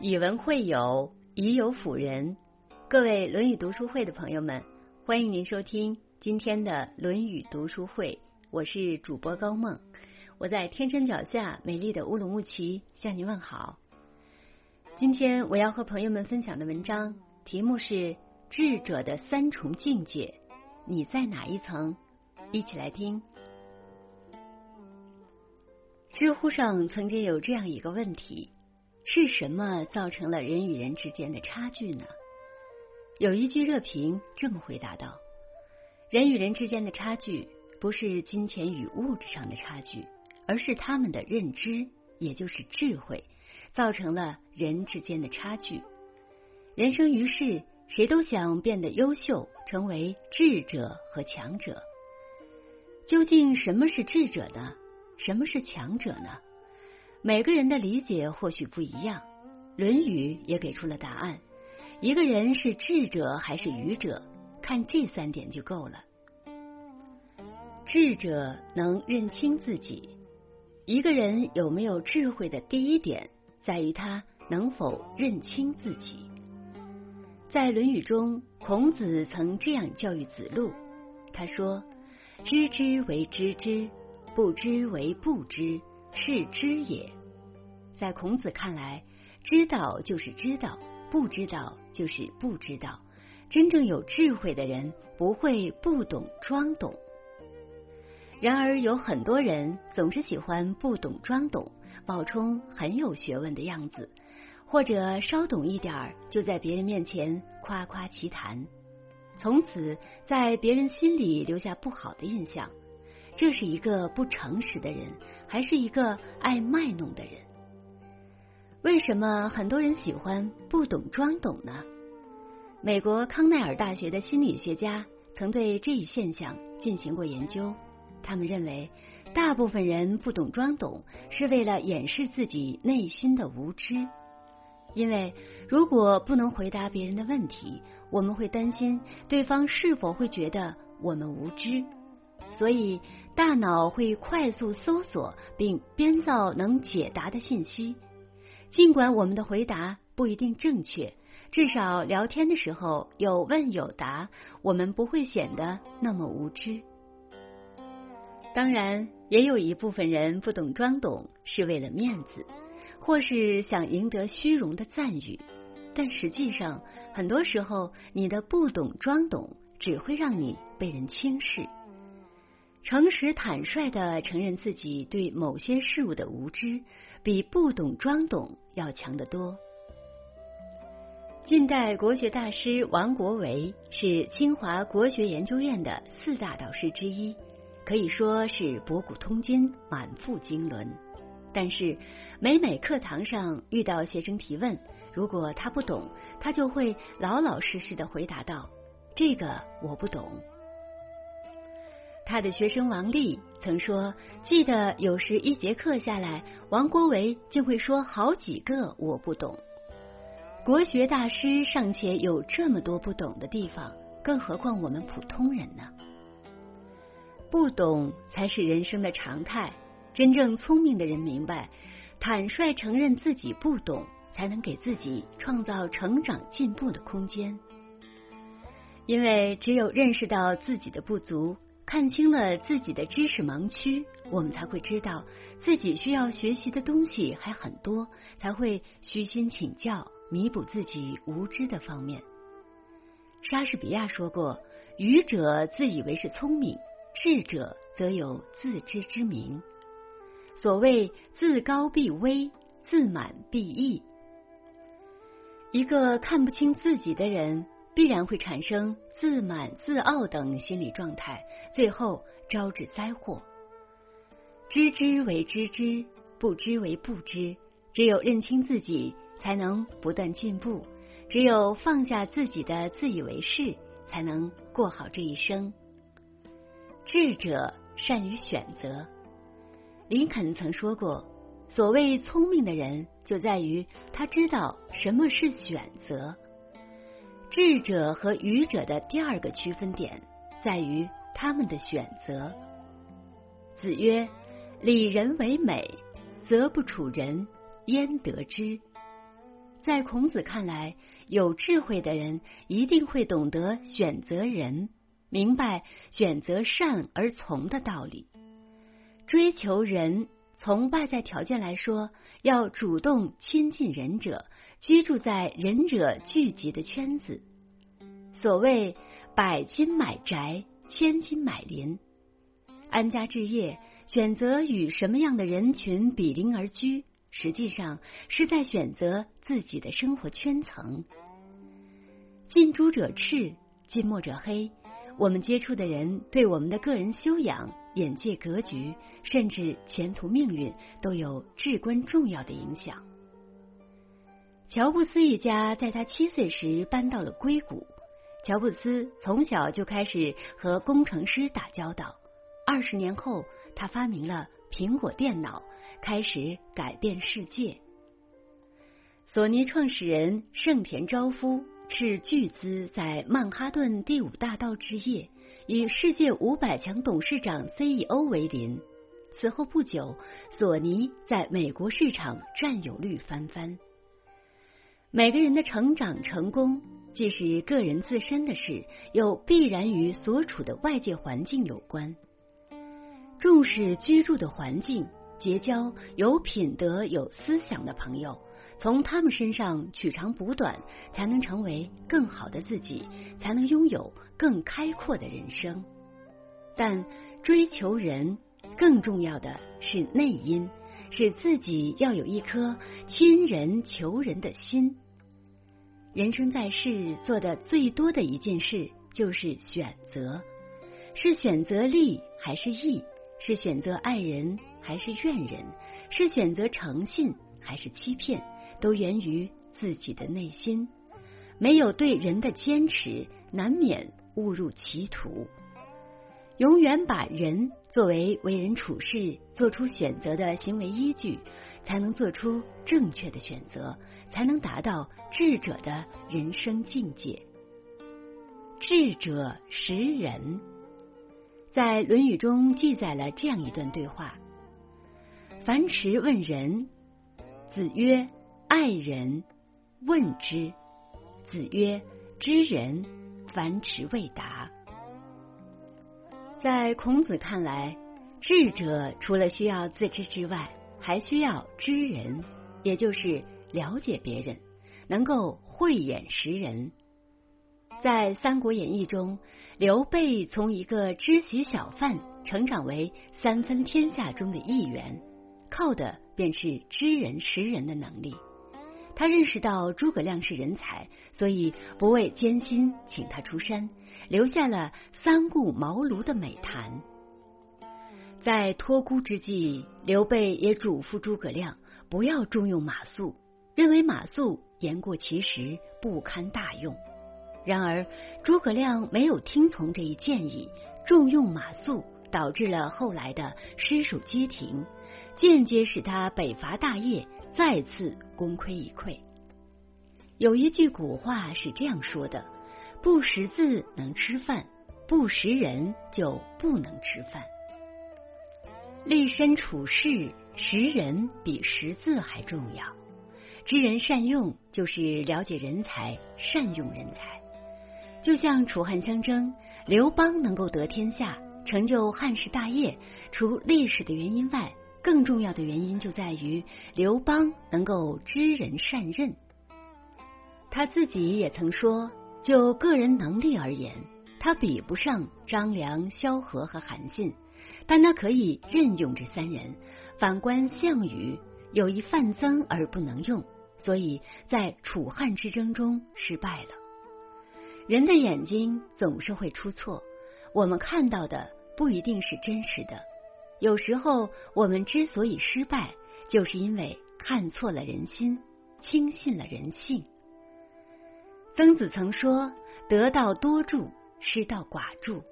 以文会友，以友辅仁。各位《论语》读书会的朋友们，欢迎您收听今天的《论语》读书会。我是主播高梦，我在天山脚下美丽的乌鲁木齐向您问好。今天我要和朋友们分享的文章题目是《智者的三重境界》，你在哪一层？一起来听。知乎上曾经有这样一个问题。是什么造成了人与人之间的差距呢？有一句热评这么回答道：“人与人之间的差距，不是金钱与物质上的差距，而是他们的认知，也就是智慧，造成了人之间的差距。人生于世，谁都想变得优秀，成为智者和强者。究竟什么是智者呢？什么是强者呢？”每个人的理解或许不一样，《论语》也给出了答案：一个人是智者还是愚者，看这三点就够了。智者能认清自己。一个人有没有智慧的第一点，在于他能否认清自己。在《论语》中，孔子曾这样教育子路：“他说，知之为知之，不知为不知。”是知也，在孔子看来，知道就是知道，不知道就是不知道。真正有智慧的人不会不懂装懂。然而，有很多人总是喜欢不懂装懂，冒充很有学问的样子，或者稍懂一点儿，就在别人面前夸夸其谈，从此在别人心里留下不好的印象。这是一个不诚实的人，还是一个爱卖弄的人？为什么很多人喜欢不懂装懂呢？美国康奈尔大学的心理学家曾对这一现象进行过研究。他们认为，大部分人不懂装懂，是为了掩饰自己内心的无知。因为如果不能回答别人的问题，我们会担心对方是否会觉得我们无知。所以，大脑会快速搜索并编造能解答的信息。尽管我们的回答不一定正确，至少聊天的时候有问有答，我们不会显得那么无知。当然，也有一部分人不懂装懂，是为了面子，或是想赢得虚荣的赞誉。但实际上，很多时候，你的不懂装懂只会让你被人轻视。诚实坦率的承认自己对某些事物的无知，比不懂装懂要强得多。近代国学大师王国维是清华国学研究院的四大导师之一，可以说是博古通今、满腹经纶。但是每每课堂上遇到学生提问，如果他不懂，他就会老老实实的回答道：“这个我不懂。”他的学生王丽曾说：“记得有时一节课下来，王国维就会说好几个我不懂。”国学大师尚且有这么多不懂的地方，更何况我们普通人呢？不懂才是人生的常态。真正聪明的人明白，坦率承认自己不懂，才能给自己创造成长进步的空间。因为只有认识到自己的不足。看清了自己的知识盲区，我们才会知道自己需要学习的东西还很多，才会虚心请教，弥补自己无知的方面。莎士比亚说过：“愚者自以为是聪明，智者则有自知之明。”所谓“自高必危，自满必溢”。一个看不清自己的人，必然会产生。自满、自傲等心理状态，最后招致灾祸。知之为知之，不知为不知。只有认清自己，才能不断进步；只有放下自己的自以为是，才能过好这一生。智者善于选择。林肯曾说过：“所谓聪明的人，就在于他知道什么是选择。”智者和愚者的第二个区分点在于他们的选择。子曰：“礼人为美，则不处人焉得之？”在孔子看来，有智慧的人一定会懂得选择人，明白选择善而从的道理。追求人，从外在条件来说，要主动亲近仁者，居住在仁者聚集的圈子。所谓百金买宅，千金买邻。安家置业，选择与什么样的人群比邻而居？实际上是在选择自己的生活圈层。近朱者赤，近墨者黑。我们接触的人对我们的个人修养、眼界格局，甚至前途命运，都有至关重要的影响。乔布斯一家在他七岁时搬到了硅谷。乔布斯从小就开始和工程师打交道。二十年后，他发明了苹果电脑。开始改变世界。索尼创始人盛田昭夫斥巨资在曼哈顿第五大道置业，与世界五百强董事长 CEO 为邻。此后不久，索尼在美国市场占有率翻番。每个人的成长成功，既是个人自身的事，又必然与所处的外界环境有关。重视居住的环境。结交有品德、有思想的朋友，从他们身上取长补短，才能成为更好的自己，才能拥有更开阔的人生。但追求人，更重要的是内因，是自己要有一颗亲人求人的心。人生在世，做的最多的一件事就是选择：是选择利还是义？是选择爱人？还是怨人，是选择诚信还是欺骗，都源于自己的内心。没有对人的坚持，难免误入歧途。永远把人作为为人处事、做出选择的行为依据，才能做出正确的选择，才能达到智者的人生境界。智者识人，在《论语》中记载了这样一段对话。樊迟问仁，子曰：“爱人。”问之，子曰：“知人。”樊迟未答。在孔子看来，智者除了需要自知之外，还需要知人，也就是了解别人，能够慧眼识人。在《三国演义》中，刘备从一个知席小贩成长为三分天下中的一员。靠的便是知人识人的能力。他认识到诸葛亮是人才，所以不畏艰辛请他出山，留下了三顾茅庐的美谈。在托孤之际，刘备也嘱咐诸葛亮不要重用马谡，认为马谡言过其实，不堪大用。然而诸葛亮没有听从这一建议，重用马谡，导致了后来的失守街亭。间接使他北伐大业再次功亏一篑。有一句古话是这样说的：“不识字能吃饭，不识人就不能吃饭。”立身处世，识人比识字还重要。知人善用，就是了解人才，善用人才。就像楚汉相争，刘邦能够得天下，成就汉室大业，除历史的原因外。更重要的原因就在于刘邦能够知人善任。他自己也曾说，就个人能力而言，他比不上张良、萧何和韩信，但他可以任用这三人。反观项羽，有一范增而不能用，所以在楚汉之争中失败了。人的眼睛总是会出错，我们看到的不一定是真实的。有时候，我们之所以失败，就是因为看错了人心，轻信了人性。曾子曾说：“得道多助，失道寡助。”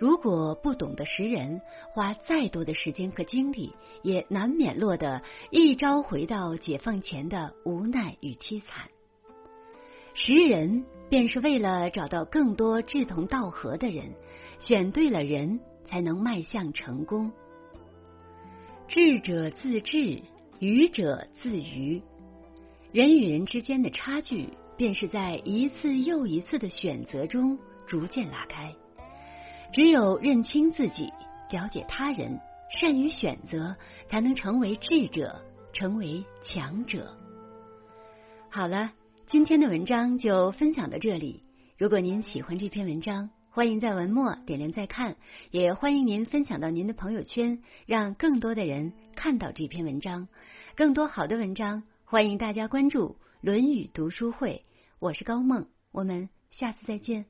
如果不懂得识人，花再多的时间和精力，也难免落得一朝回到解放前的无奈与凄惨。识人，便是为了找到更多志同道合的人，选对了人，才能迈向成功。智者自智，愚者自愚。人与人之间的差距，便是在一次又一次的选择中逐渐拉开。只有认清自己，了解他人，善于选择，才能成为智者，成为强者。好了，今天的文章就分享到这里。如果您喜欢这篇文章，欢迎在文末点亮再看，也欢迎您分享到您的朋友圈，让更多的人看到这篇文章。更多好的文章，欢迎大家关注《论语读书会》。我是高梦，我们下次再见。